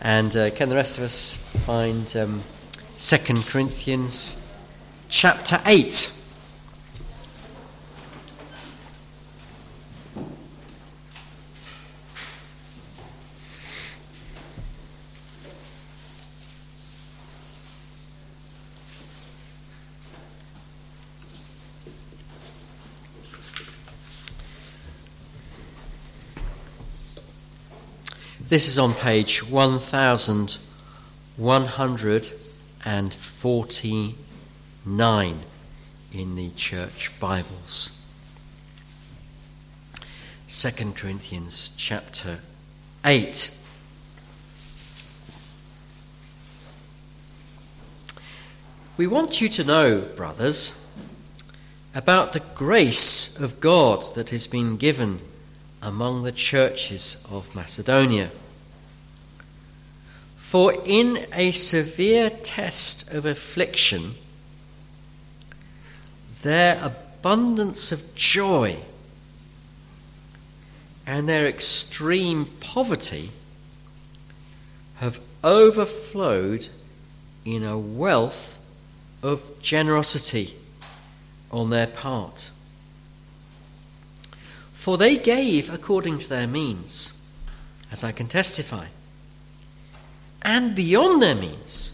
And uh, can the rest of us find um, 2 Corinthians chapter 8? This is on page 1149 in the church Bibles. 2 Corinthians chapter 8. We want you to know, brothers, about the grace of God that has been given among the churches of Macedonia. For in a severe test of affliction, their abundance of joy and their extreme poverty have overflowed in a wealth of generosity on their part. For they gave according to their means, as I can testify, and beyond their means,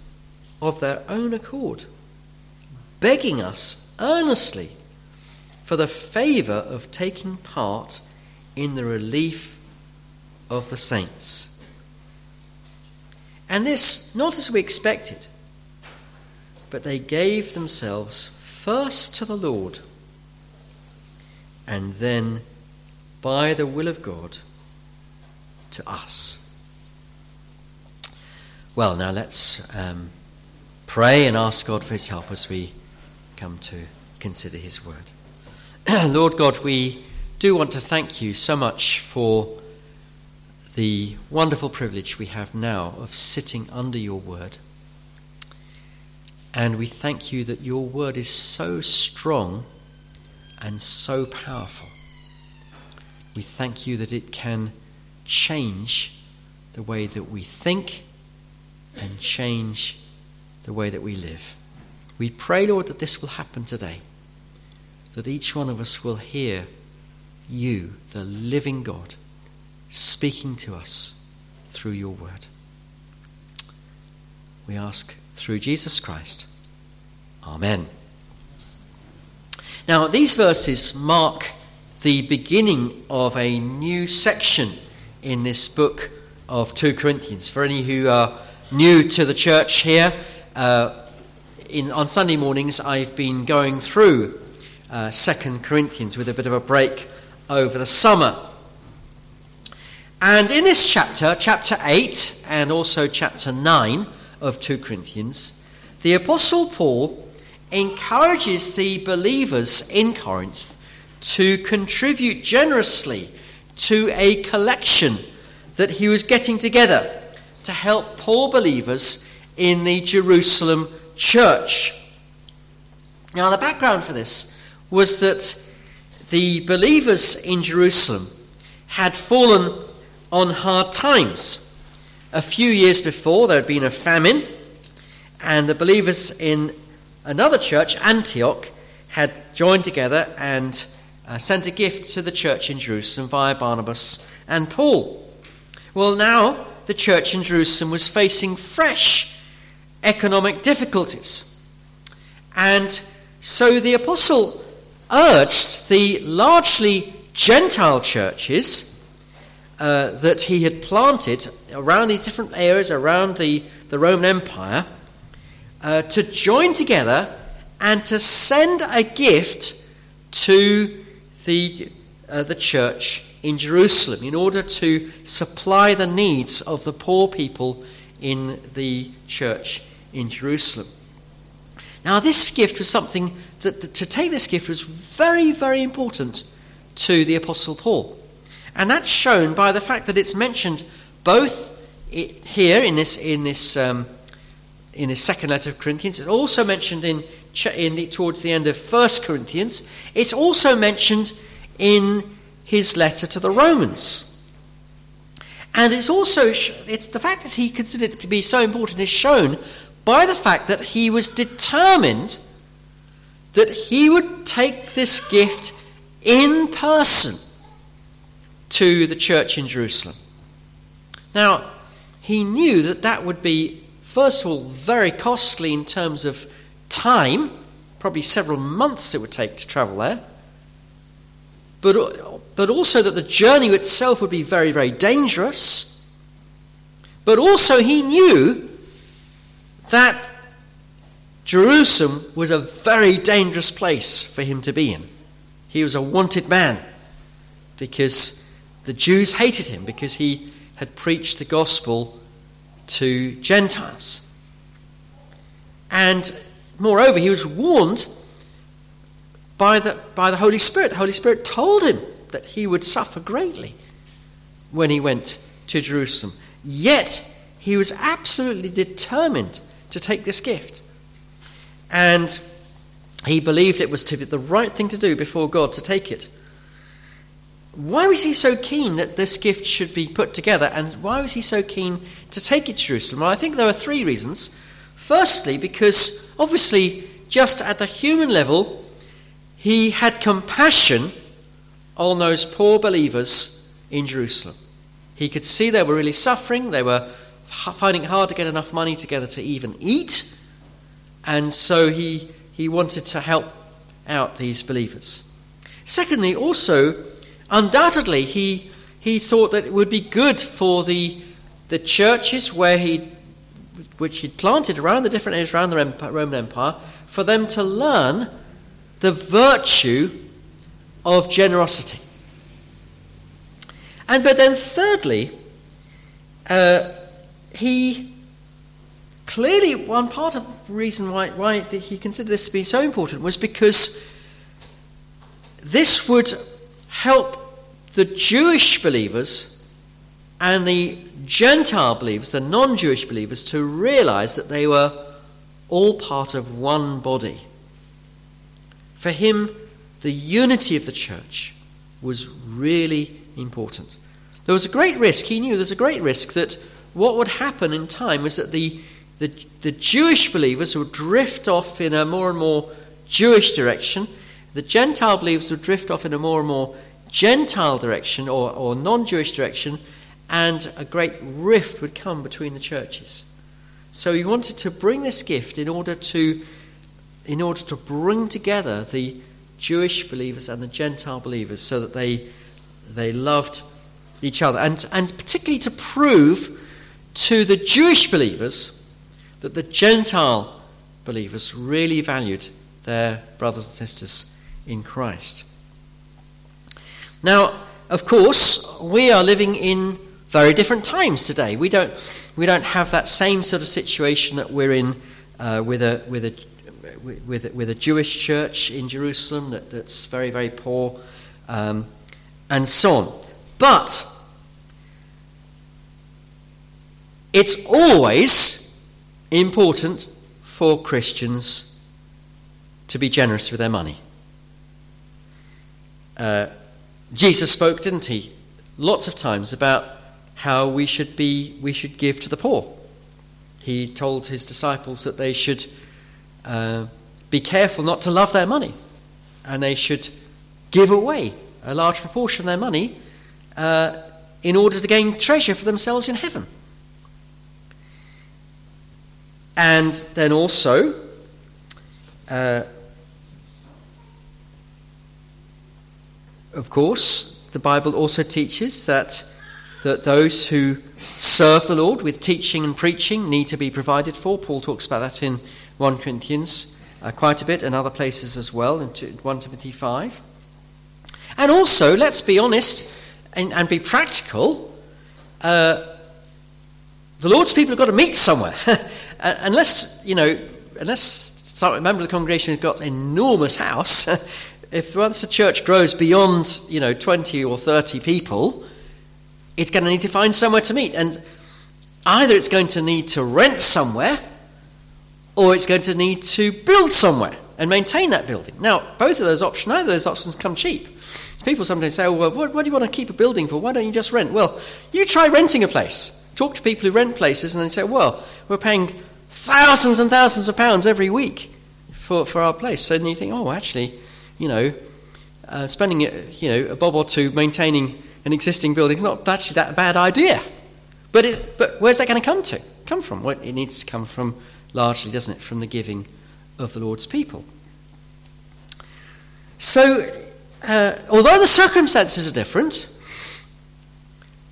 of their own accord, begging us earnestly for the favour of taking part in the relief of the saints. And this not as we expected, but they gave themselves first to the Lord and then by the will of God to us. Well, now let's um, pray and ask God for his help as we come to consider his word. Lord God, we do want to thank you so much for the wonderful privilege we have now of sitting under your word. And we thank you that your word is so strong and so powerful. We thank you that it can change the way that we think and change the way that we live. We pray, Lord, that this will happen today, that each one of us will hear you, the living God, speaking to us through your word. We ask through Jesus Christ. Amen. Now, these verses mark the beginning of a new section in this book of 2 Corinthians. For any who are new to the church here, uh, in, on Sunday mornings I've been going through uh, 2 Corinthians with a bit of a break over the summer. And in this chapter, chapter 8 and also chapter 9 of 2 Corinthians, the Apostle Paul encourages the believers in Corinth to contribute generously to a collection that he was getting together to help poor believers in the Jerusalem church. Now, the background for this was that the believers in Jerusalem had fallen on hard times. A few years before, there had been a famine, and the believers in another church, Antioch, had joined together and uh, sent a gift to the church in Jerusalem via Barnabas and Paul. Well, now the church in Jerusalem was facing fresh economic difficulties. And so the apostle urged the largely Gentile churches uh, that he had planted around these different areas around the, the Roman Empire uh, to join together and to send a gift to the, uh, the church in Jerusalem in order to supply the needs of the poor people in the church in Jerusalem. Now, this gift was something that, to take this gift was very, very important to the Apostle Paul. And that's shown by the fact that it's mentioned both here in this, in this, um, in his second letter of Corinthians. It's also mentioned in in the, towards the end of 1 Corinthians. It's also mentioned in his letter to the Romans. And it's also it's the fact that he considered it to be so important is shown by the fact that he was determined that he would take this gift in person to the church in Jerusalem. Now, he knew that that would be, first of all, very costly in terms of time, probably several months it would take to travel there, but, but also that the journey itself would be very, very dangerous. But also, he knew that Jerusalem was a very dangerous place for him to be in. He was a wanted man because the Jews hated him because he had preached the gospel to Gentiles. And moreover, he was warned by the, by the Holy Spirit. The Holy Spirit told him that he would suffer greatly when he went to Jerusalem. Yet, he was absolutely determined to take this gift. And he believed it was to be the right thing to do before God to take it. Why was he so keen that this gift should be put together, and why was he so keen to take it to Jerusalem? Well, I think there are three reasons. Firstly, because obviously, just at the human level, he had compassion on those poor believers in Jerusalem. He could see they were really suffering, they were finding it hard to get enough money together to even eat, and so he, he wanted to help out these believers. Secondly, also, undoubtedly, he, he thought that it would be good for the, the churches where he, which he'd planted around the different areas around the Roman Empire for them to learn the virtue of generosity. And but then, thirdly, uh, he clearly, one part of the reason why, why he considered this to be so important was because this would help the Jewish believers and the Gentile believers, the non Jewish believers, to realize that they were all part of one body. For him, the unity of the church was really important. There was a great risk, he knew there's a great risk that what would happen in time was that the the, the Jewish believers would drift off in a more and more Jewish direction. The Gentile believers would drift off in a more and more Gentile direction or, or non Jewish direction, and a great rift would come between the churches. So he wanted to bring this gift in order to, in order to bring together the Jewish believers and the Gentile believers so that they, they loved each other. And, and particularly to prove to the Jewish believers that the Gentile believers really valued their brothers and sisters in Christ. Now, of course, we are living in very different times today. We don't, we don't have that same sort of situation that we're in uh, with, a, with, a, with, a, with a Jewish church in Jerusalem that, that's very, very poor, um, and so on. But it's always important for Christians to be generous with their money. Uh, Jesus spoke, didn't he, lots of times about how we should be we should give to the poor. He told his disciples that they should uh, be careful not to love their money, and they should give away a large proportion of their money uh, in order to gain treasure for themselves in heaven. And then also, uh, of course, the Bible also teaches that, that those who serve the Lord with teaching and preaching need to be provided for. Paul talks about that in 1 Corinthians uh, quite a bit and other places as well, in 1 Timothy 5. And also, let's be honest and, and be practical. Uh, the Lord's people have got to meet somewhere. unless, you know, unless some member of the congregation has got an enormous house, if once the church grows beyond, you know, 20 or 30 people, it's going to need to find somewhere to meet. And either it's going to need to rent somewhere or it's going to need to build somewhere and maintain that building. Now, both of those options, neither of those options come cheap. People sometimes say, oh, well, what, what do you want to keep a building for? Why don't you just rent? Well, you try renting a place. Talk to people who rent places, and they say, well, we're paying thousands and thousands of pounds every week for, for our place. So then you think, oh, actually, you know, uh, spending you know a bob or two maintaining an existing building is not actually that bad idea. But it, but where's that going to come to? Come from? Well, it needs to come from largely, doesn't it, from the giving of the Lord's people. So, uh, although the circumstances are different,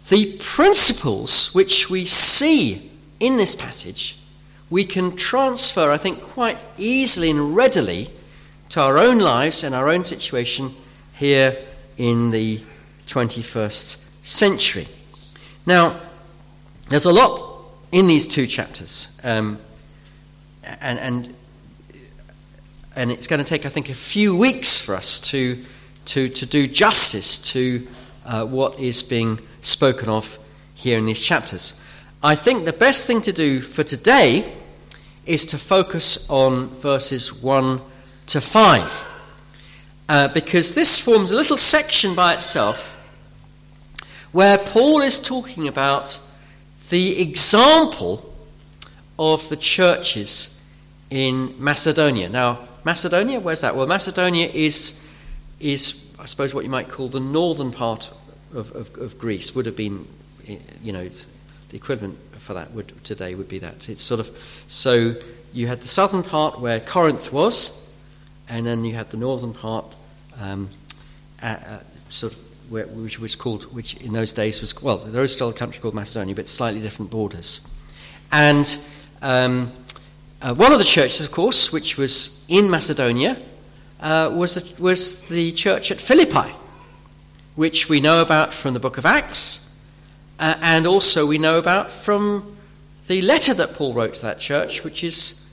the principles which we see in this passage we can transfer, I think, quite easily and readily to our own lives and our own situation here in the 21st century. Now, there's a lot in these two chapters, um, and, and, and it's going to take, I think, a few weeks for us to, to, to do justice to uh, what is being spoken of here in these chapters. I think the best thing to do for today is to focus on verses 1 to 5. Uh, because this forms a little section by itself where Paul is talking about the example of the churches in Macedonia. Now, Macedonia, where's that? Well, Macedonia is, is I suppose, what you might call the northern part of, of, of Greece, would have been, you know, the equivalent for that would, today would be that. It's sort of, so you had the southern part where Corinth was, and then you had the northern part, um, sort of, which was called, which in those days was, well, there is still a country called Macedonia, but slightly different borders. And um, uh, one of the churches, of course, which was in Macedonia, uh, was, the, was the church at Philippi, which we know about from the book of Acts uh, and also, we know about from the letter that Paul wrote to that church, which is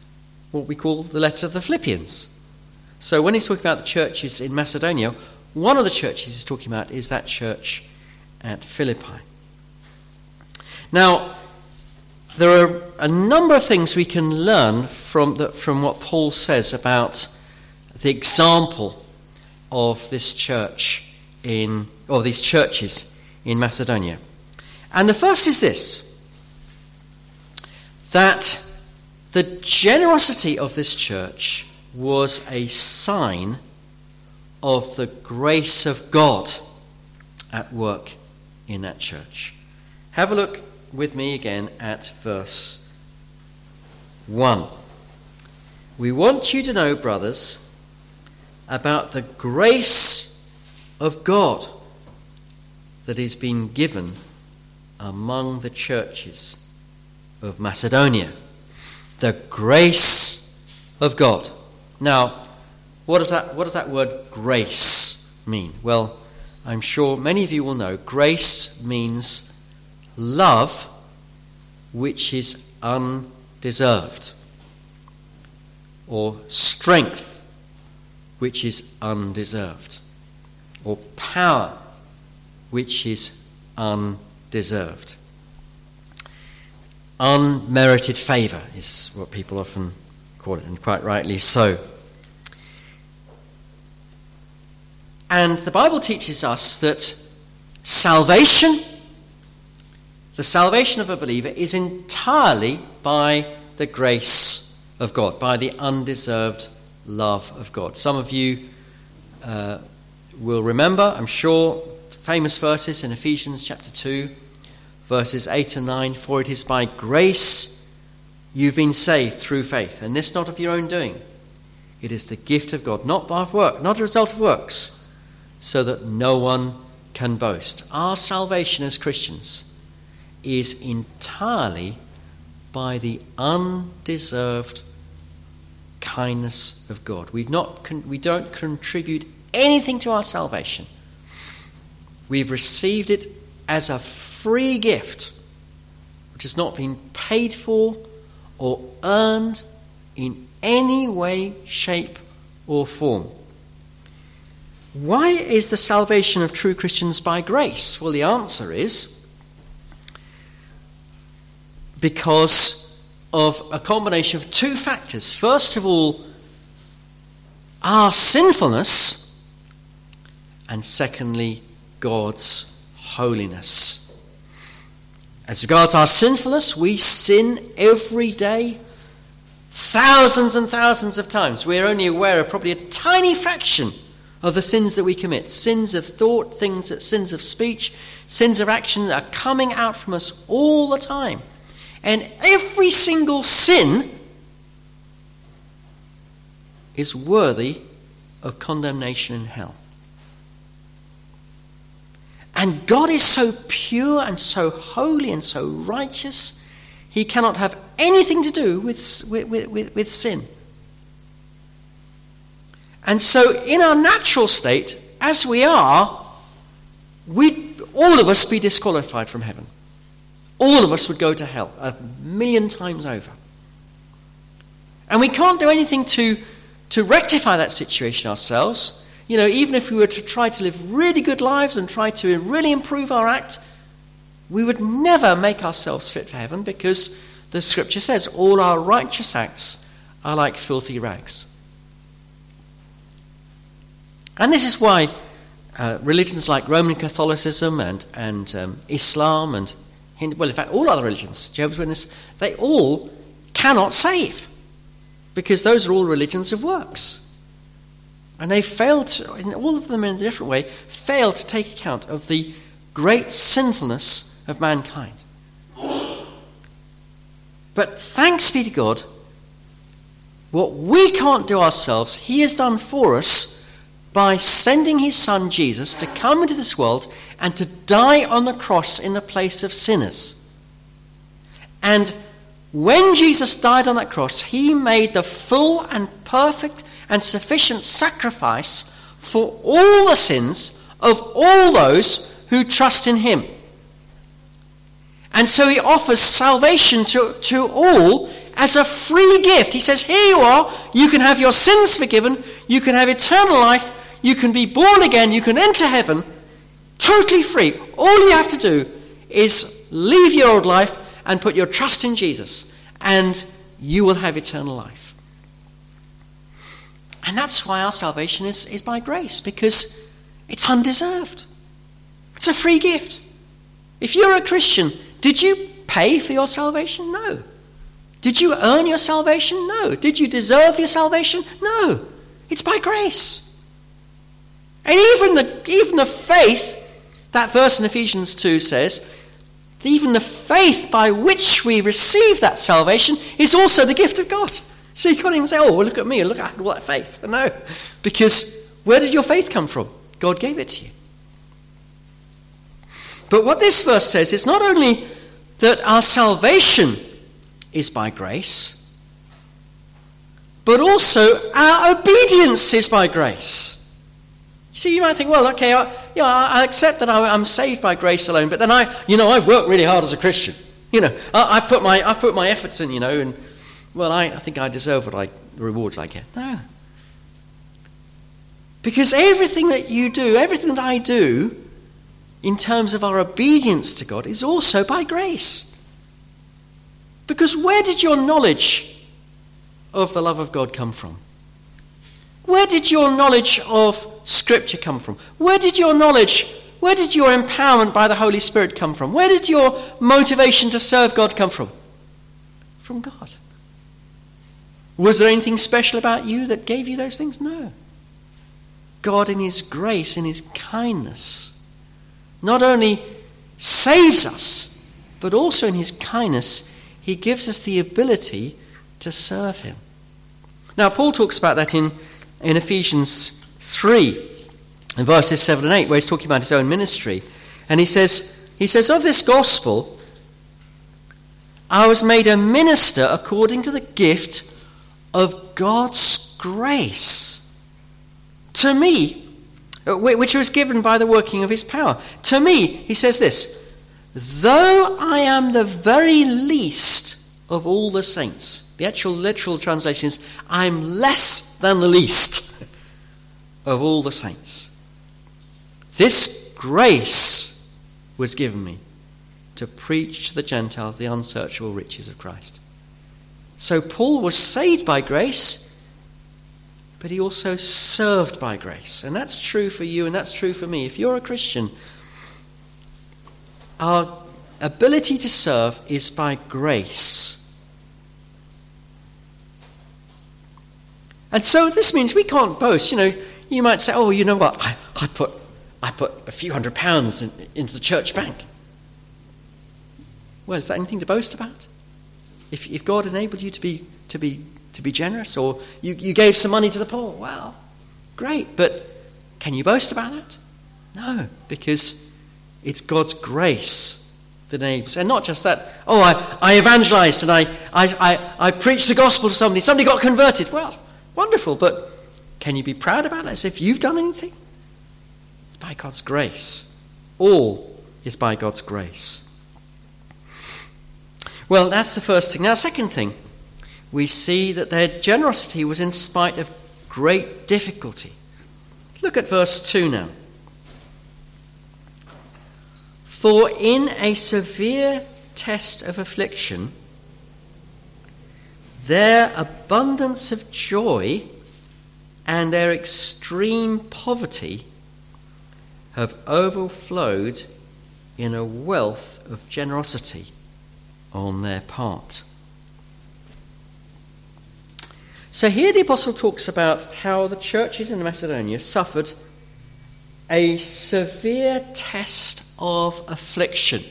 what we call the letter of the Philippians. So, when he's talking about the churches in Macedonia, one of the churches he's talking about is that church at Philippi. Now, there are a number of things we can learn from, the, from what Paul says about the example of this church in, or these churches in Macedonia. And the first is this that the generosity of this church was a sign of the grace of God at work in that church. Have a look with me again at verse 1. We want you to know, brothers, about the grace of God that is being given among the churches of Macedonia. The grace of God. Now, what does that, what does that word grace mean? Well, I'm sure many of you will know grace means love which is undeserved, or strength which is undeserved, or power which is undeserved. Unmerited favour is what people often call it, and quite rightly so. And the Bible teaches us that salvation, the salvation of a believer, is entirely by the grace of God, by the undeserved love of God. Some of you uh, will remember, I'm sure, famous verses in Ephesians chapter 2, verses 8 and 9 For it is by grace you've been saved through faith, and this not of your own doing. It is the gift of God, not by work, not a result of works, so that no one can boast. Our salvation as Christians is entirely by the undeserved kindness of God. We've not, we don't contribute anything to our salvation. We've received it as a free gift, which has not been paid for or earned in any way, shape, or form. Why is the salvation of true Christians by grace? Well, the answer is because of a combination of two factors. First of all, our sinfulness and secondly, God's holiness. As regards our sinfulness, we sin every day, thousands and thousands of times. We're only aware of probably a tiny fraction of the sins that we commit sins of thought, things, sins of speech, sins of action are coming out from us all the time. And every single sin is worthy of condemnation in hell. And God is so pure and so holy and so righteous, he cannot have anything to do with, with, with, with sin. And so, in our natural state, as we are, we'd all of us be disqualified from heaven. All of us would go to hell a million times over. And we can't do anything to, to rectify that situation ourselves. You know, even if we were to try to live really good lives and try to really improve our act, we would never make ourselves fit for heaven because the scripture says all our righteous acts are like filthy rags. And this is why uh, religions like Roman Catholicism and, and um, Islam and Hindu, well, in fact, all other religions, Jehovah's Witness, they all cannot save because those are all religions of works. And they fail to, in all of them in a different way, fail to take account of the great sinfulness of mankind. But thanks be to God, what we can't do ourselves, He has done for us by sending his son Jesus to come into this world and to die on the cross in the place of sinners. And when Jesus died on that cross, he made the full and perfect and sufficient sacrifice for all the sins of all those who trust in him. And so he offers salvation to, to all as a free gift. He says, Here you are, you can have your sins forgiven, you can have eternal life, you can be born again, you can enter heaven totally free. All you have to do is leave your old life and put your trust in Jesus, and you will have eternal life. And that's why our salvation is, is by grace, because it's undeserved. It's a free gift. If you're a Christian, did you pay for your salvation? No. Did you earn your salvation? No. Did you deserve your salvation? No. It's by grace. And even the, even the faith, that verse in Ephesians 2 says, even the faith by which we receive that salvation is also the gift of God. So you can't even say, oh, well, look at me, look at all that faith. No, because where did your faith come from? God gave it to you. But what this verse says is not only that our salvation is by grace, but also our obedience is by grace. See, you might think, well, okay, I, yeah, I accept that I, am saved by grace alone, but then I, you know, I've worked really hard as a Christian. You know, I, have put my, I've put my efforts in, you know, and well, I, I think I deserve what I, the rewards I get. No. Because everything that you do, everything that I do, in terms of our obedience to God, is also by grace. Because where did your knowledge of the love of God come from? Where did your knowledge of Scripture come from? Where did your knowledge, where did your empowerment by the Holy Spirit come from? Where did your motivation to serve God come from? From God. Was there anything special about you that gave you those things? No. God, in His grace, in His kindness, not only saves us, but also in His kindness, He gives us the ability to serve Him. Now, Paul talks about that in in Ephesians 3, in verses 7 and 8, where he's talking about his own ministry. And he says, he says, Of this gospel, I was made a minister according to the gift of God's grace to me, which was given by the working of his power. To me, he says this though I am the very least of all the saints. The actual literal translation is, I'm less than the least of all the saints. This grace was given me to preach to the Gentiles the unsearchable riches of Christ. So Paul was saved by grace, but he also served by grace. And that's true for you and that's true for me. If you're a Christian, our ability to serve is by grace. And so this means we can't boast. You know, you might say, oh, you know what? I, I, put, I put a few hundred pounds in, into the church bank. Well, is that anything to boast about? If, if God enabled you to be, to be, to be generous, or you, you gave some money to the poor, well, great. But can you boast about it? No, because it's God's grace that enables. And not just that, oh, I, I evangelized and I, I, I, I preached the gospel to somebody, somebody got converted. Well, wonderful, but can you be proud about it as if you've done anything? It's by God's grace. All is by God's grace. Well, that's the first thing. Now, second thing, we see that their generosity was in spite of great difficulty. Look at verse 2 now. For in a severe test of affliction, their abundance of joy and their extreme poverty have overflowed in a wealth of generosity on their part. So here the apostle talks about how the churches in Macedonia suffered a severe test of affliction.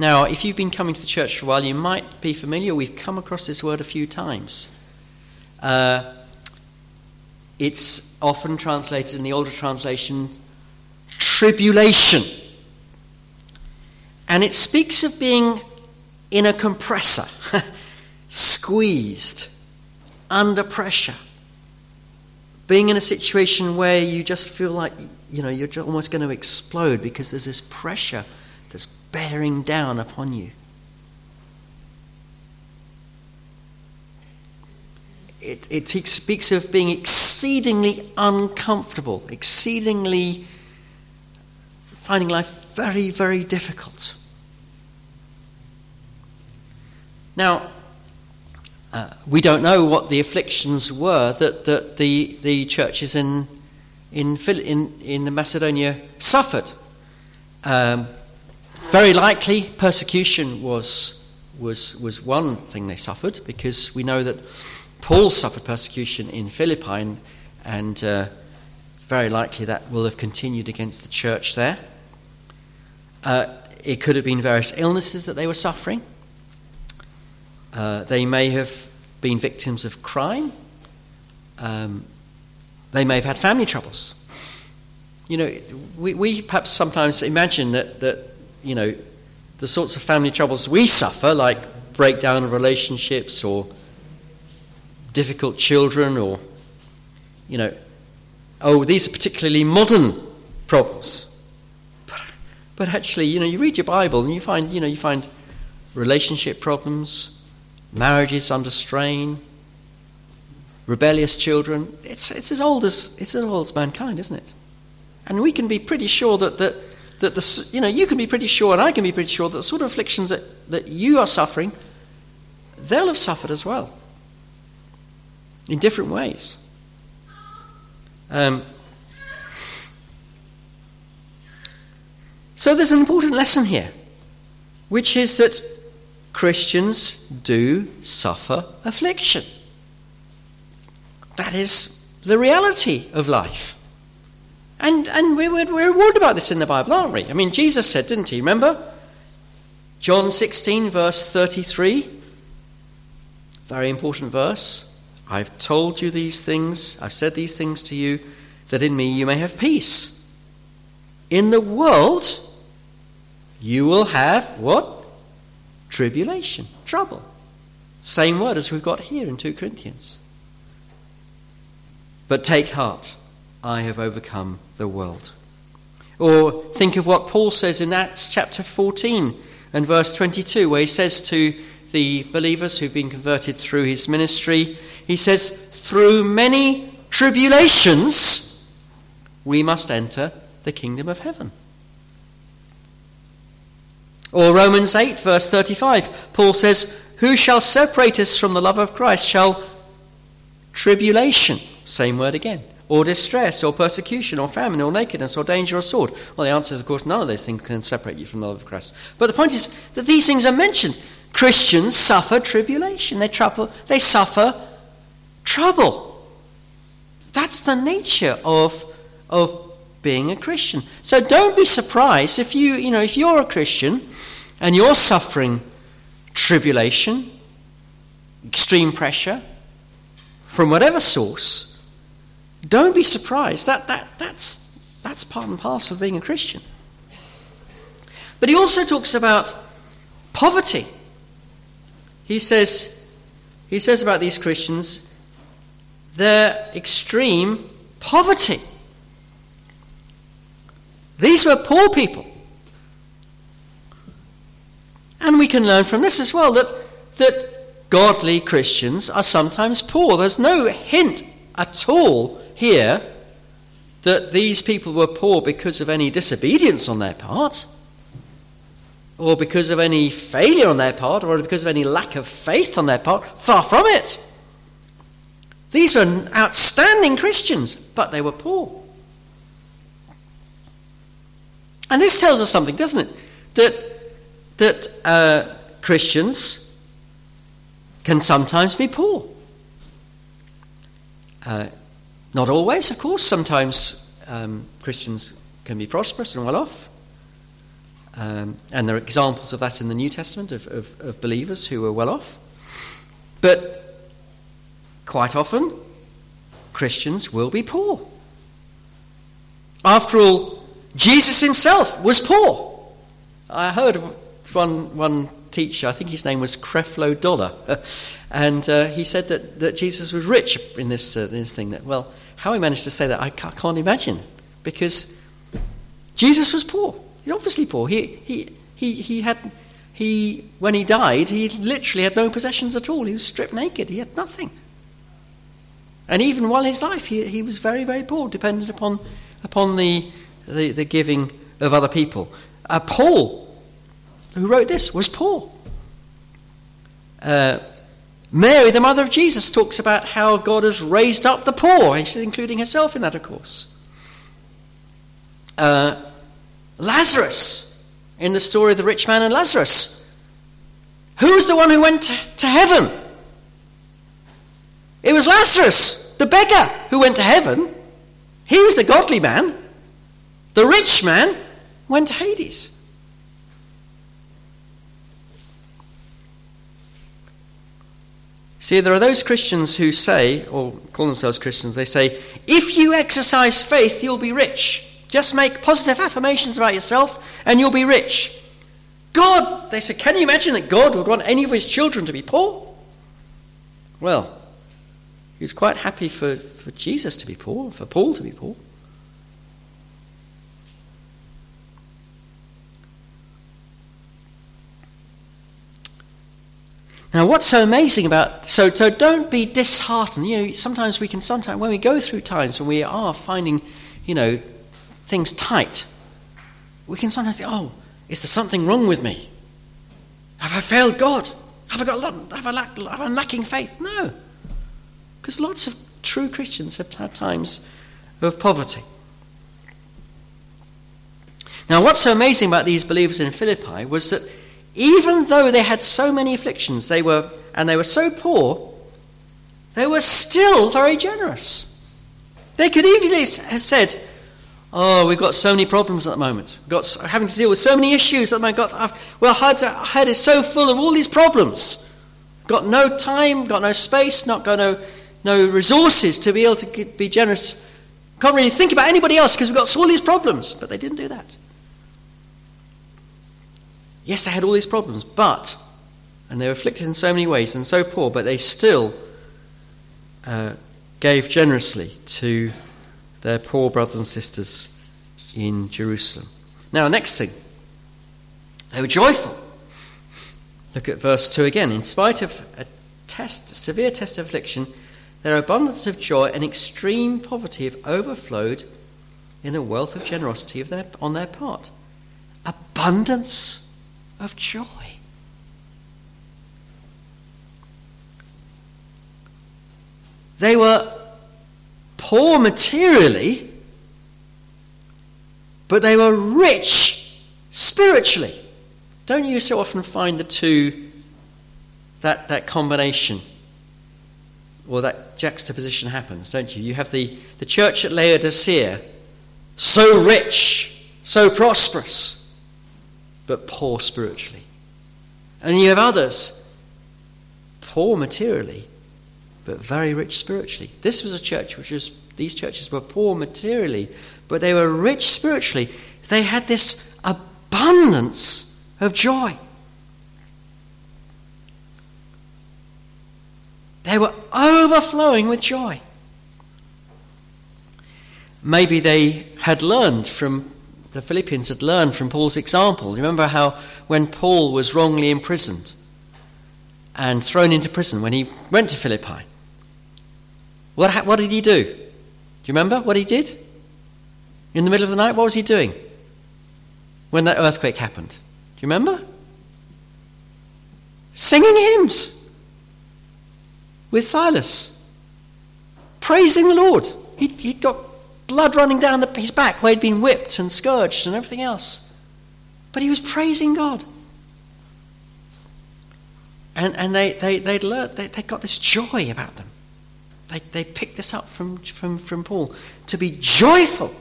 Now, if you've been coming to the church for a while, you might be familiar. We've come across this word a few times. Uh, it's often translated in the older translation tribulation. And it speaks of being in a compressor, squeezed, under pressure, being in a situation where you just feel like you know you're almost going to explode because there's this pressure that's bearing down upon you. It, it speaks of being exceedingly uncomfortable, exceedingly finding life very, very difficult. Now, uh, we don't know what the afflictions were that, that the, the churches in, in, in, in Macedonia suffered. Um, very likely, persecution was, was, was one thing they suffered because we know that Paul suffered persecution in Philippi, and, uh, very likely that will have continued against the church there. Uh, it could have been various illnesses that they were suffering. Uh, they may have been victims of crime. Um, they may have had family troubles. You know, we, we perhaps sometimes imagine that, that, you know, the sorts of family troubles we suffer, like breakdown of relationships or difficult children or, you know, oh, these are particularly modern problems. But, but actually, you know, you read your Bible and you find, you know, you find relationship problems, marriages under strain, rebellious children. It's, it's, as old as, it's as old as mankind, isn't it? And we can be pretty sure that, that, that the, you know, you can be pretty sure, and I can be pretty sure that the sort of afflictions that, that you are suffering, they'll have suffered as well. In different ways. Um, so there's an important lesson here, which is that Christians do suffer affliction. That is the reality of life. And, and we're, we're warned about this in the Bible, aren't we? I mean, Jesus said, didn't he? Remember? John 16, verse 33. Very important verse. I've told you these things, I've said these things to you, that in me you may have peace. In the world, you will have what? tribulation, trouble. Same word as we've got here in 2 Corinthians. But take heart, I have overcome the world. Or think of what Paul says in Acts chapter 14 and verse 22, where he says to the believers who've been converted through his ministry, he says, Through many tribulations, we must enter the kingdom of heaven. Or Romans 8, verse 35, Paul says, Who shall separate us from the love of Christ? Shall tribulation, Same word again. Or distress, or persecution, or famine, or nakedness, or danger, or sword. Well, the answer is, of course, none of those things can separate you from the love of Christ. But the point is that these things are mentioned. Christians suffer tribulation. They, trouble, they suffer trouble. That's the nature of, of being a Christian. So don't be surprised if you, you know, if you're a Christian and you're suffering tribulation, extreme pressure, from whatever source, don't be surprised. That, that, that's, that's part and parcel of being a Christian. But he also talks about poverty. He says, he says about these Christians, their extreme poverty. These were poor people. And we can learn from this as well that, that godly Christians are sometimes poor. There's no hint at all here that these people were poor because of any disobedience on their part, or because of any failure on their part, or because of any lack of faith on their part. Far from it. These were outstanding Christians, but they were poor. And this tells us something, doesn't it? That, that uh, Christians can sometimes be poor. Uh, not always, of course. Sometimes um, Christians can be prosperous and well off. Um, and there are examples of that in the New Testament of, of, of believers who were well off. But Quite often, Christians will be poor. After all, Jesus himself was poor. I heard one, one teacher, I think his name was Creflo Dollar, and uh, he said that, that Jesus was rich in this, uh, this thing. That, well, how he managed to say that, I can't, can't imagine, because Jesus was poor. He's obviously poor. He, he, he, he had, he, when he died, he literally had no possessions at all. He was stripped naked. He had nothing. And even while his life, he, he was very, very poor, dependent upon, upon the, the, the giving of other people. Uh, Paul, who wrote this, was poor. Uh, Mary, the mother of Jesus, talks about how God has raised up the poor, and she's including herself in that, of course. Uh, Lazarus, in the story of the rich man and Lazarus. Who's the one who went to, to heaven? It was Lazarus, the beggar, who went to heaven. He was the godly man. The rich man went to Hades. See, there are those Christians who say, or call themselves Christians, they say, if you exercise faith, you'll be rich. Just make positive affirmations about yourself and you'll be rich. God, they said, can you imagine that God would want any of his children to be poor? Well, he was quite happy for, for Jesus to be poor, for Paul to be poor. Now, what's so amazing about so so don't be disheartened. You know, sometimes we can sometimes when we go through times when we are finding, you know, things tight, we can sometimes think, "Oh, is there something wrong with me? Have I failed God? Have I got have I, lack, have I lacking faith?" No. Because lots of true Christians have had times of poverty. Now, what's so amazing about these believers in Philippi was that even though they had so many afflictions, they were, and they were so poor, they were still very generous. They could easily have said, Oh, we've got so many problems at the moment. We've got having to deal with so many issues that my God, well, our head is so full of all these problems. Got no time, got no space, not got no no resources to be able to be generous. Can't really think about anybody else because we've got all these problems. But they didn't do that. Yes, they had all these problems, but, and they were afflicted in so many ways and so poor, but they still uh, gave generously to their poor brothers and sisters in Jerusalem. Now, next thing, they were joyful. Look at verse 2 again. In spite of a test, severe test of affliction, their abundance of joy and extreme poverty have overflowed in a wealth of generosity of their, on their part. Abundance of joy. They were poor materially, but they were rich spiritually. Don't you so often find the two, that, that combination, or that juxtaposition happens, don't you? You have the, the church at Laodicea, so rich, so prosperous, but poor spiritually. And you have others, poor materially, but very rich spiritually. This was a church which was, these churches were poor materially, but they were rich spiritually. They had this abundance of joy. They were overflowing with joy. Maybe they had learned from, the Philippians had learned from Paul's example. Remember how when Paul was wrongly imprisoned and thrown into prison, when he went to Philippi, what, what did he do? Do you remember what he did? In the middle of the night, what was he doing when that earthquake happened? Do you remember? Singing hymns with Silas, praising the Lord. He'd, he'd got blood running down the, his back where he'd been whipped and scourged and everything else. But he was praising God. And, and they, they, they'd learned, they, they got this joy about them. They, they picked this up from, from, from Paul to be joyful.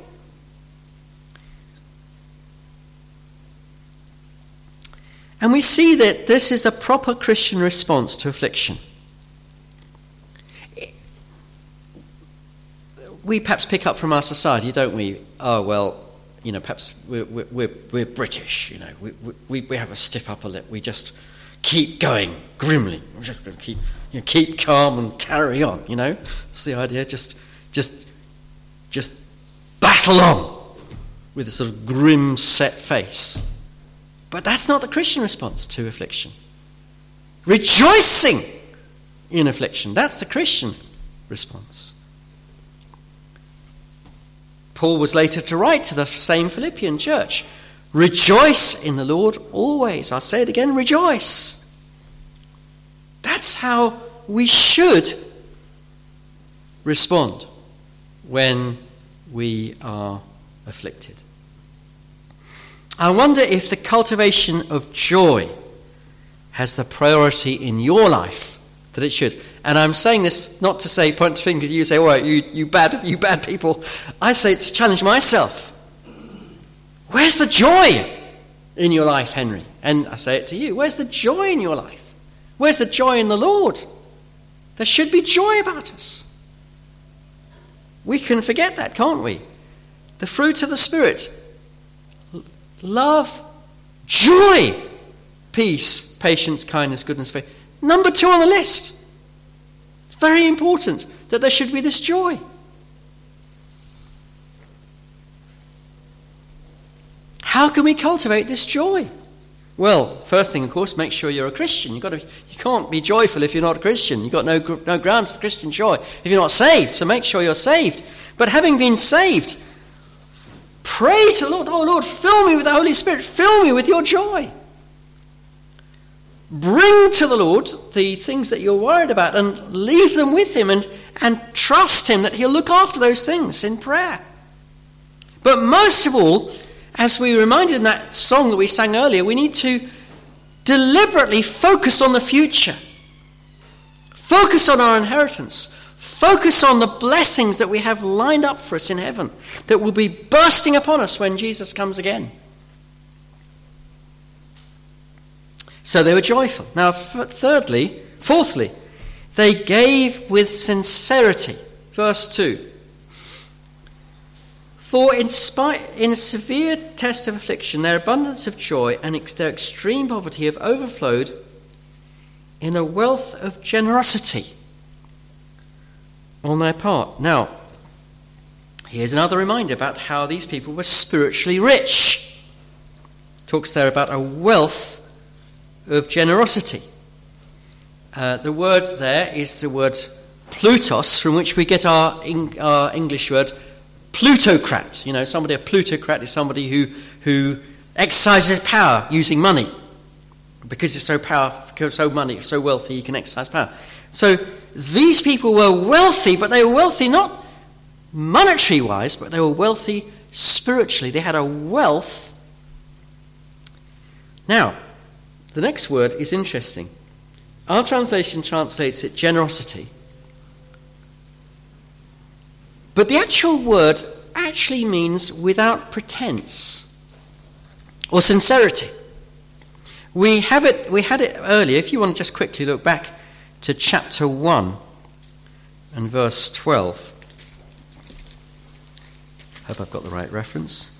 And we see that this is the proper Christian response to affliction. We perhaps pick up from our society, don't we? Oh, well, you know, perhaps we're, we're, we're British, you know, we, we, we have a stiff upper lip. We just keep going grimly. We're just going to keep you know, keep calm and carry on, you know? That's the idea. Just, just, just battle on with a sort of grim, set face. But that's not the Christian response to affliction. Rejoicing in affliction. That's the Christian response. Paul was later to write to the same Philippian church Rejoice in the Lord always. I'll say it again rejoice. That's how we should respond when we are afflicted. I wonder if the cultivation of joy has the priority in your life that it should. And I'm saying this not to say, point the finger you, say, right, you, you, bad, you bad people. I say to challenge myself. Where's the joy in your life, Henry? And I say it to you. Where's the joy in your life? Where's the joy in the Lord? There should be joy about us. We can forget that, can't we? The fruit of the Spirit love, joy, peace, patience, kindness, goodness, faith. Number two on the list. It's very important that there should be this joy. How can we cultivate this joy? Well, first thing, of course, make sure you're a Christian. You've got to, you can't be joyful if you're not a Christian. You've got no, no grounds for Christian joy if you're not saved. So make sure you're saved. But having been saved, pray to the Lord, Oh Lord, fill me with the Holy Spirit. Fill me with your joy. Bring to the Lord the things that you're worried about and leave them with Him and, and trust Him that He'll look after those things in prayer. But most of all, as we reminded in that song that we sang earlier, we need to deliberately focus on the future. Focus on our inheritance. Focus on the blessings that we have lined up for us in heaven that will be bursting upon us when Jesus comes again. So they were joyful. Now, thirdly, fourthly, they gave with sincerity. Verse 2. For in, spite, in a severe test of affliction, their abundance of joy and ex- their extreme poverty have overflowed in a wealth of generosity on their part. Now, here's another reminder about how these people were spiritually rich. Talks there about a wealth of generosity. Uh, the word there is the word plutos, from which we get our, our English word plutocrat. You know, somebody, a plutocrat is somebody who, who exercises power using money. Because he's so powerful, so money, so wealthy, he can exercise power. So these people were wealthy, but they were wealthy not monetary wise, but they were wealthy spiritually. They had a wealth. Now, the next word is interesting. Our translation translates it generosity. But the actual word actually means without pretense or sincerity. We have it we had it earlier. If you want to just quickly look back to chapter 1 and verse 12. Hope I've got the right reference.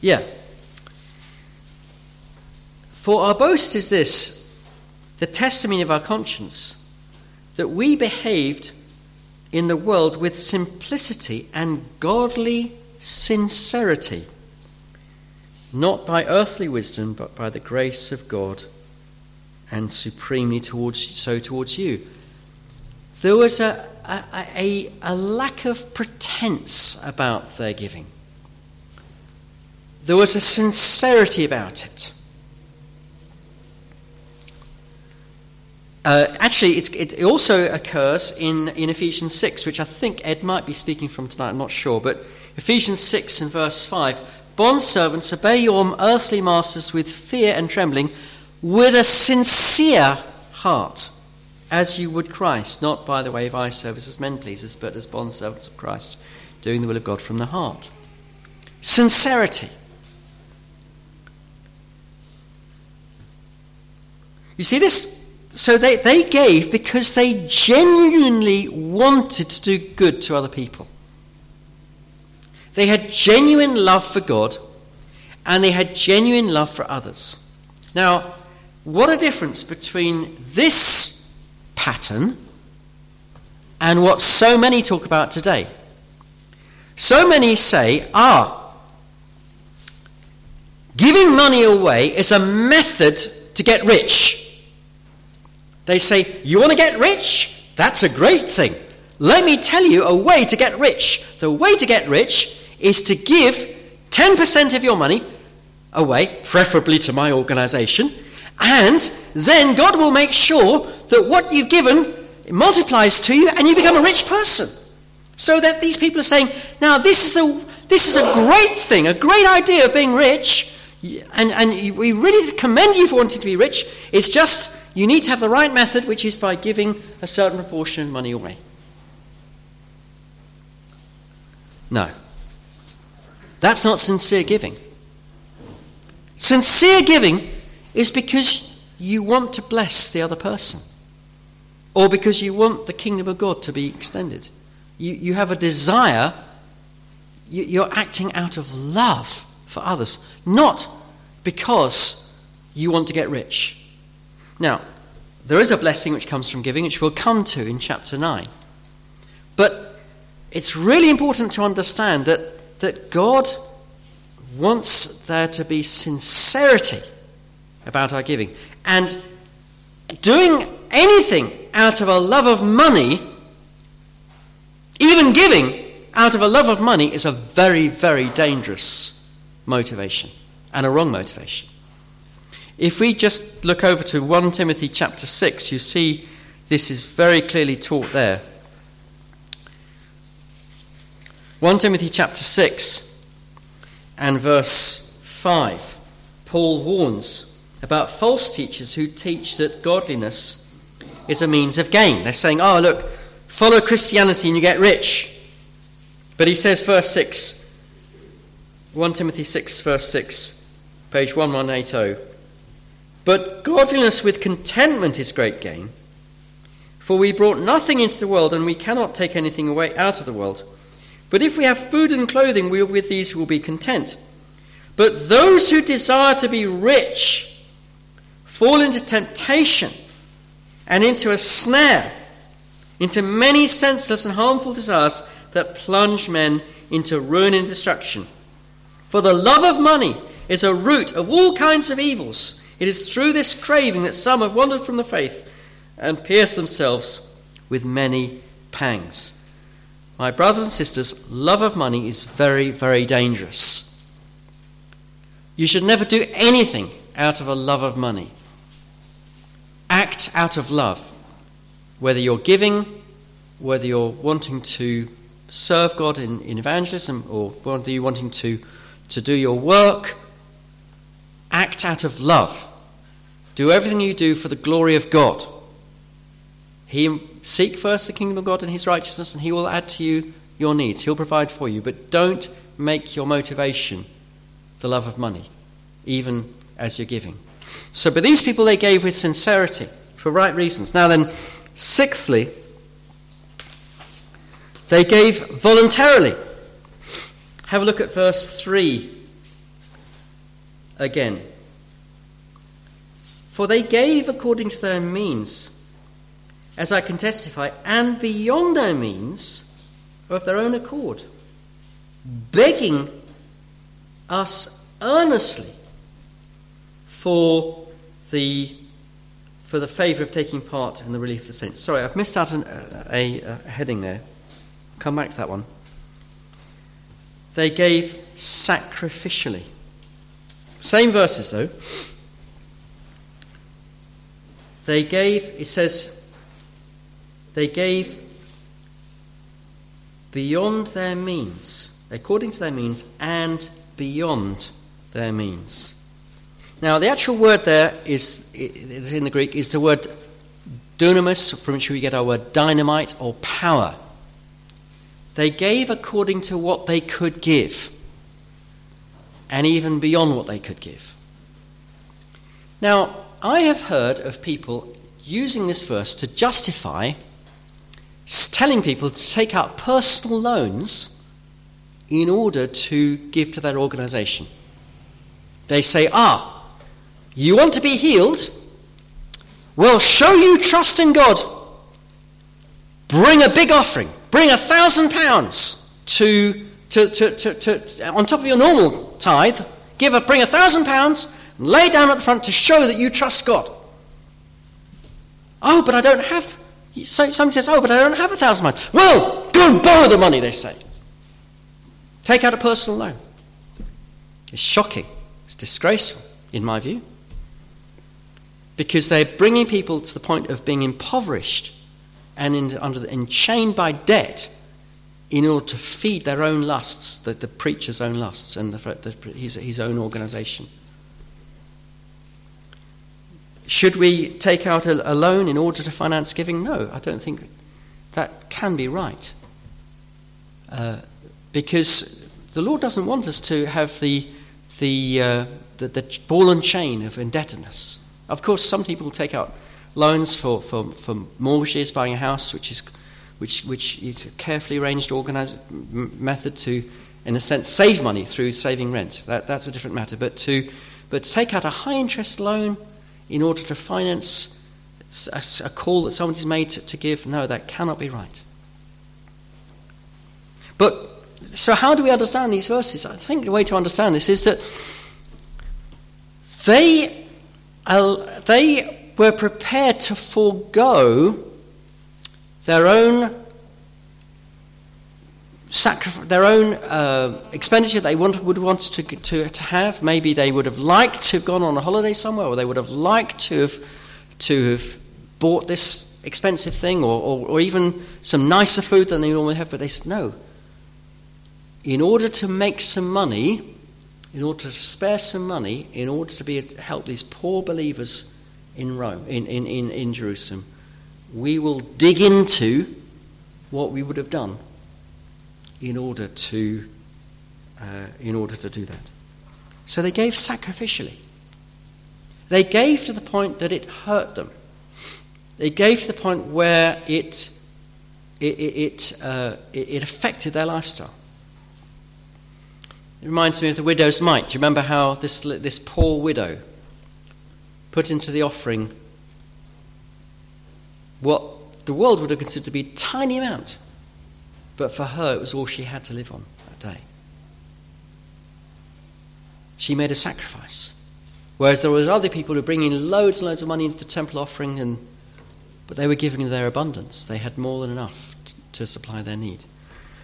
Yeah. For our boast is this the testimony of our conscience that we behaved in the world with simplicity and godly sincerity, not by earthly wisdom, but by the grace of God, and supremely towards so towards you. There was a, a, a, a lack of pretense about their giving. There was a sincerity about it. Uh, actually, it also occurs in, in Ephesians 6, which I think Ed might be speaking from tonight, I'm not sure. But Ephesians 6 and verse 5 Bondservants, obey your earthly masters with fear and trembling, with a sincere heart, as you would Christ, not by the way of eye service as men pleasers, but as bondservants of Christ, doing the will of God from the heart. Sincerity. You see, this so they, they gave because they genuinely wanted to do good to other people. They had genuine love for God and they had genuine love for others. Now, what a difference between this pattern and what so many talk about today. So many say, ah, giving money away is a method to get rich. They say, You want to get rich? That's a great thing. Let me tell you a way to get rich. The way to get rich is to give 10% of your money away, preferably to my organization, and then God will make sure that what you've given multiplies to you and you become a rich person. So that these people are saying, now this is, the, this is a great thing, a great idea of being rich, and, and we really commend you for wanting to be rich. It's just you need to have the right method, which is by giving a certain proportion of money away. No. That's not sincere giving. Sincere giving is because you want to bless the other person or because you want the kingdom of God to be extended. You, you have a desire, you, you're acting out of love for others, not because you want to get rich. Now, there is a blessing which comes from giving, which we'll come to in chapter 9. But it's really important to understand that, that God wants there to be sincerity about our giving. And doing anything out of a love of money, even giving out of a love of money, is a very, very dangerous motivation and a wrong motivation. If we just look over to 1 Timothy chapter 6, you see this is very clearly taught there. 1 Timothy chapter 6 and verse 5, Paul warns about false teachers who teach that godliness is a means of gain. They're saying, oh, look, follow Christianity and you get rich. But he says, verse 6, 1 Timothy 6, verse 6, page 1180. But godliness with contentment is great gain. For we brought nothing into the world, and we cannot take anything away out of the world. But if we have food and clothing, we with these will be content. But those who desire to be rich fall into temptation and into a snare, into many senseless and harmful desires that plunge men into ruin and destruction. For the love of money is a root of all kinds of evils. It is through this craving that some have wandered from the faith and pierced themselves with many pangs. My brothers and sisters, love of money is very, very dangerous. You should never do anything out of a love of money. Act out of love. whether you're giving, whether you're wanting to serve God in, in evangelism, or whether you're wanting to, to do your work, act out of love. Do everything you do for the glory of God. He seek first the kingdom of God and his righteousness, and he will add to you your needs. He'll provide for you. But don't make your motivation the love of money, even as you're giving. So, but these people they gave with sincerity for right reasons. Now, then, sixthly, they gave voluntarily. Have a look at verse 3 again. For they gave according to their means, as I can testify, and beyond their means of their own accord, begging us earnestly for the for the favour of taking part in the relief of the saints. Sorry, I've missed out an, a, a, heading there. Come back to that one. They gave sacrificially. Same verses though. They gave, it says, they gave beyond their means, according to their means, and beyond their means. Now, the actual word there is, in the Greek, is the word dunamis, from which we get our word dynamite or power. They gave according to what they could give, and even beyond what they could give. Now, I have heard of people using this verse to justify telling people to take out personal loans in order to give to their organization. They say, ah, you want to be healed? Well, show you trust in God. Bring a big offering. Bring a thousand pounds to, to, to, to, to, on top of your normal tithe. Give a, bring a thousand pounds, and lay down at the front to show that you trust God. Oh, but I don't have so somebody says, Oh, but I don't have a thousand pounds. Well, go and borrow the money, they say. Take out a personal loan. It's shocking. It's disgraceful, in my view. Because they're bringing people to the point of being impoverished and in, under the, enchained by debt in order to feed their own lusts, the, the preacher's own lusts, and the, the, his, his own organization. Should we take out a, a loan in order to finance giving? No, I don't think that can be right. Uh, because the Lord doesn't want us to have the, the, uh, the, the, ball and chain of indebtedness. Of course, some people take out loans for, for, for mortgages, buying a house, which is, which, which is a carefully arranged organized method to, in a sense, save money through saving rent. That, that's a different matter. But to, but to take out a high interest loan in order to finance a, call that somebody's made to, to give. No, that cannot be right. But so, how do we understand these verses? I think the way to understand this is that they, they were prepared to forego their own their own uh, expenditure they want, would want to, to, to have. Maybe they would have liked to have gone on a holiday somewhere, or they would have liked to have, to have bought this expensive thing, or, or, or even some nicer food than they normally have. But they said, no. In order to make some money, in order to spare some money, in order to be help these poor believers in Rome, in, in, in, in Jerusalem, we will dig into what we would have done in order to, uh, in order to do that. So they gave sacrificially. They gave to the point that it hurt them. They gave to the point where it, it, it, uh, it affected their lifestyle. It reminds me of the widow's mite. Do you remember how this, this poor widow put into the offering what the world would have considered to be a tiny amount but for her, it was all she had to live on that day. She made a sacrifice. Whereas there was other people who bring in loads and loads of money into the temple offering, and, but they were giving their abundance. They had more than enough to supply their need.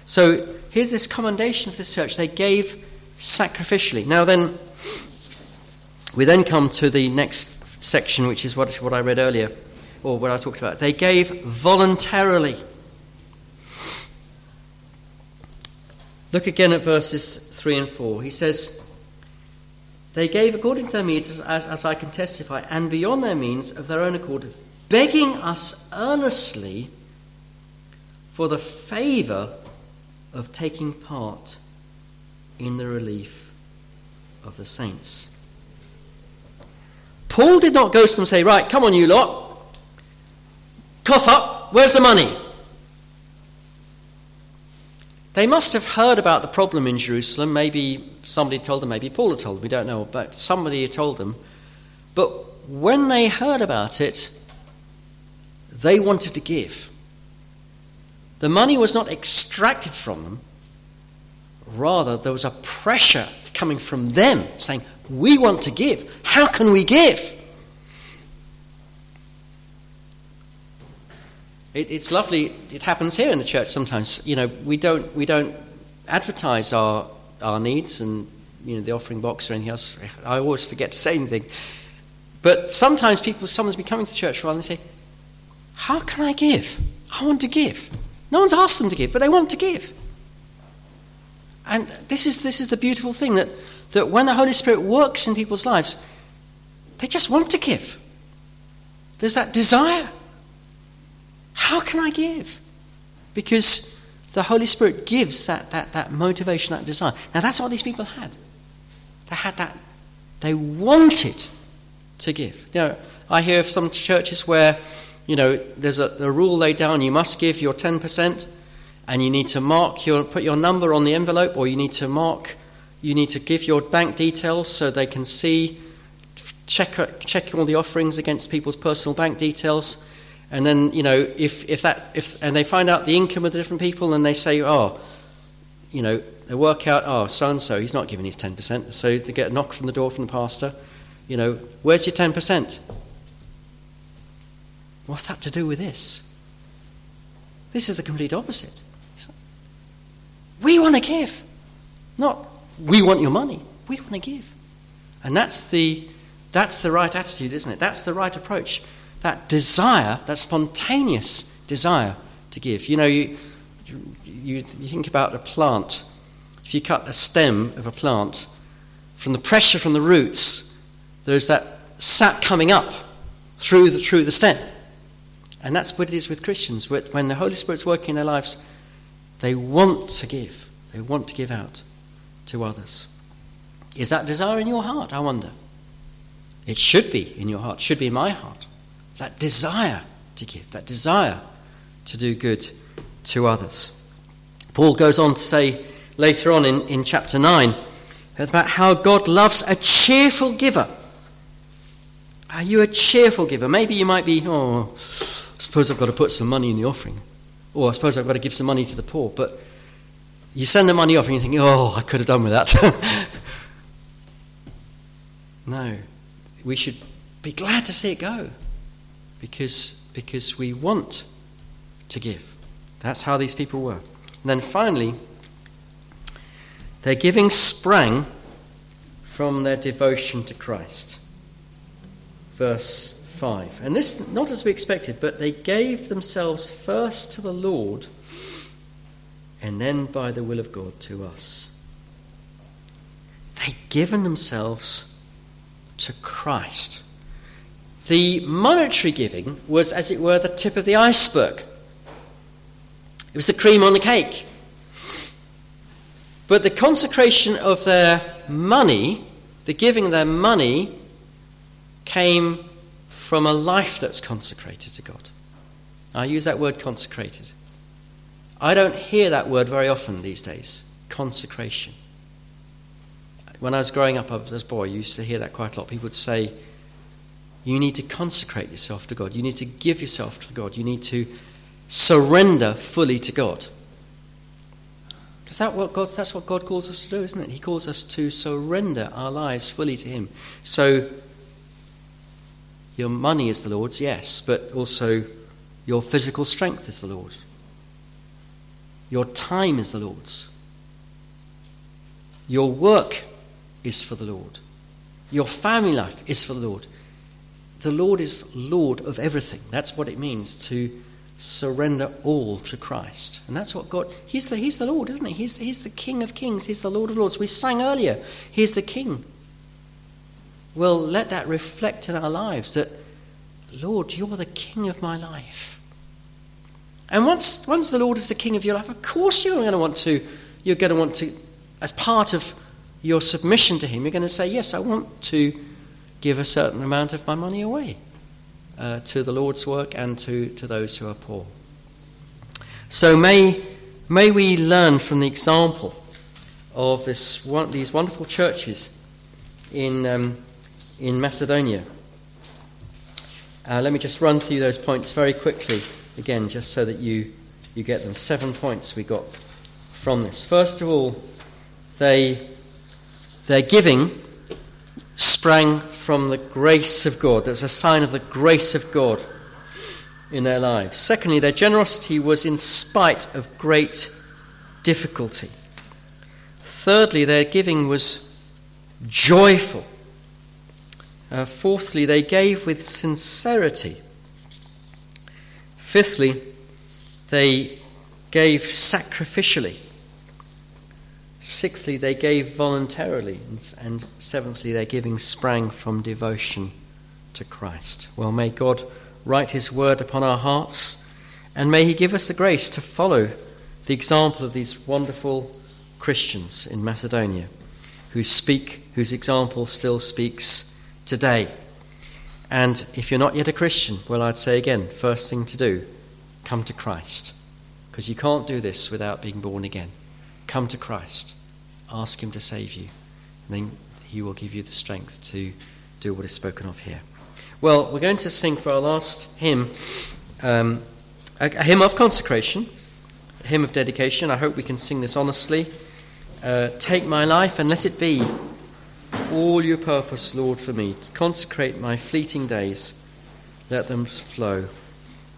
So here's this commendation of this church. They gave sacrificially. Now then, we then come to the next section, which is what, what I read earlier. Or what I talked about, they gave voluntarily. Look again at verses 3 and 4. He says, They gave according to their means, as, as I can testify, and beyond their means of their own accord, begging us earnestly for the favour of taking part in the relief of the saints. Paul did not go to them and say, Right, come on, you lot, cough up, where's the money? They must have heard about the problem in Jerusalem. Maybe somebody told them, maybe Paul had told them, we don't know, but somebody had told them. But when they heard about it, they wanted to give. The money was not extracted from them, rather, there was a pressure coming from them saying, We want to give. How can we give? It, it's lovely. It happens here in the church sometimes. You know, we don't we don't advertise our our needs and you know the offering box or anything else. I always forget to say anything. But sometimes people, someone's been coming to church for a while and they say, "How can I give? I want to give." No one's asked them to give, but they want to give. And this is this is the beautiful thing that that when the Holy Spirit works in people's lives, they just want to give. There's that desire. How can I give? Because the Holy Spirit gives that, that, that motivation, that desire. Now, that's what these people had. They had that, they wanted to give. You know, I hear of some churches where, you know, there's a, a rule laid down you must give your 10%, and you need to mark your, put your number on the envelope, or you need to mark, you need to give your bank details so they can see, check, check all the offerings against people's personal bank details and then, you know, if, if that, if, and they find out the income of the different people and they say, oh, you know, they work out, oh, so and so, he's not giving his 10%. So they get a knock from the door from the pastor, you know, where's your 10%? What's that to do with this? This is the complete opposite. We want to give, not we want your money. We want to give. And that's the, that's the right attitude, isn't it? That's the right approach that desire, that spontaneous desire to give. You know, you, you, you think about a plant. If you cut a stem of a plant, from the pressure from the roots, there's that sap coming up through the, through the stem. And that's what it is with Christians. When the Holy Spirit's working in their lives, they want to give. They want to give out to others. Is that desire in your heart, I wonder? It should be in your heart, should be in my heart that desire to give, that desire to do good to others. Paul goes on to say later on in, in chapter 9 about how God loves a cheerful giver. Are you a cheerful giver? Maybe you might be, oh, I suppose I've got to put some money in the offering. Or I suppose I've got to give some money to the poor. But you send the money off and you think, oh, I could have done with that. no. We should be glad to see it go because, because we want to give. That's how these people were. And then finally, their giving sprang from their devotion to Christ. Verse 5. And this, not as we expected, but they gave themselves first to the Lord and then by the will of God to us. They'd given themselves to Christ. The monetary giving was, as it were, the tip of the iceberg. It was the cream on the cake. But the consecration of their money, the giving of their money, came from a life that's consecrated to God. I use that word consecrated. I don't hear that word very often these days consecration. When I was growing up as a boy, I used to hear that quite a lot. People would say, you need to consecrate yourself to God. You need to give yourself to God. You need to surrender fully to God. Because that what God, that's what God calls us to do, isn't it? He calls us to surrender our lives fully to Him. So, your money is the Lord's, yes, but also your physical strength is the Lord's. Your time is the Lord's. Your work is for the Lord. Your family life is for the Lord the Lord is Lord of everything. That's what it means to surrender all to Christ. And that's what God, He's the, he's the Lord, isn't He? He's, he's the King of kings, He's the Lord of lords. We sang earlier, He's the King. Well, let that reflect in our lives that, Lord, you're the King of my life. And once, once the Lord is the King of your life, of course you're going to want to, you're going to want to, as part of your submission to Him, you're going to say, Yes, I want to give a certain amount of my money away uh, to the Lord's work and to, to those who are poor. So may, may we learn from the example of this one, these wonderful churches in, um, in Macedonia. Uh, let me just run through those points very quickly again, just so that you, you get them. Seven points we got from this. First of all, they, their giving sprang from the grace of God. There was a sign of the grace of God in their lives. Secondly, their generosity was in spite of great difficulty. Thirdly, their giving was joyful. Uh, fourthly, they gave with sincerity. Fifthly, they gave sacrificially. Sixthly, they gave voluntarily. And seventhly, their giving sprang from devotion to Christ. Well, may God write His word upon our hearts, and may He give us the grace to follow the example of these wonderful Christians in Macedonia who speak, whose example still speaks today. And if you're not yet a Christian, well, I'd say again, first thing to do, come to Christ. Because you can't do this without being born again. Come to Christ, ask Him to save you, and then He will give you the strength to do what is spoken of here. Well, we're going to sing for our last hymn um, a, a, hymn of consecration, a hymn of dedication. I hope we can sing this honestly. Uh, Take my life and let it be all your purpose, Lord, for me. To consecrate my fleeting days, let them flow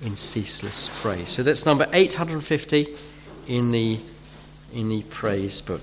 in ceaseless praise. So that's number 850 in the in the praise book.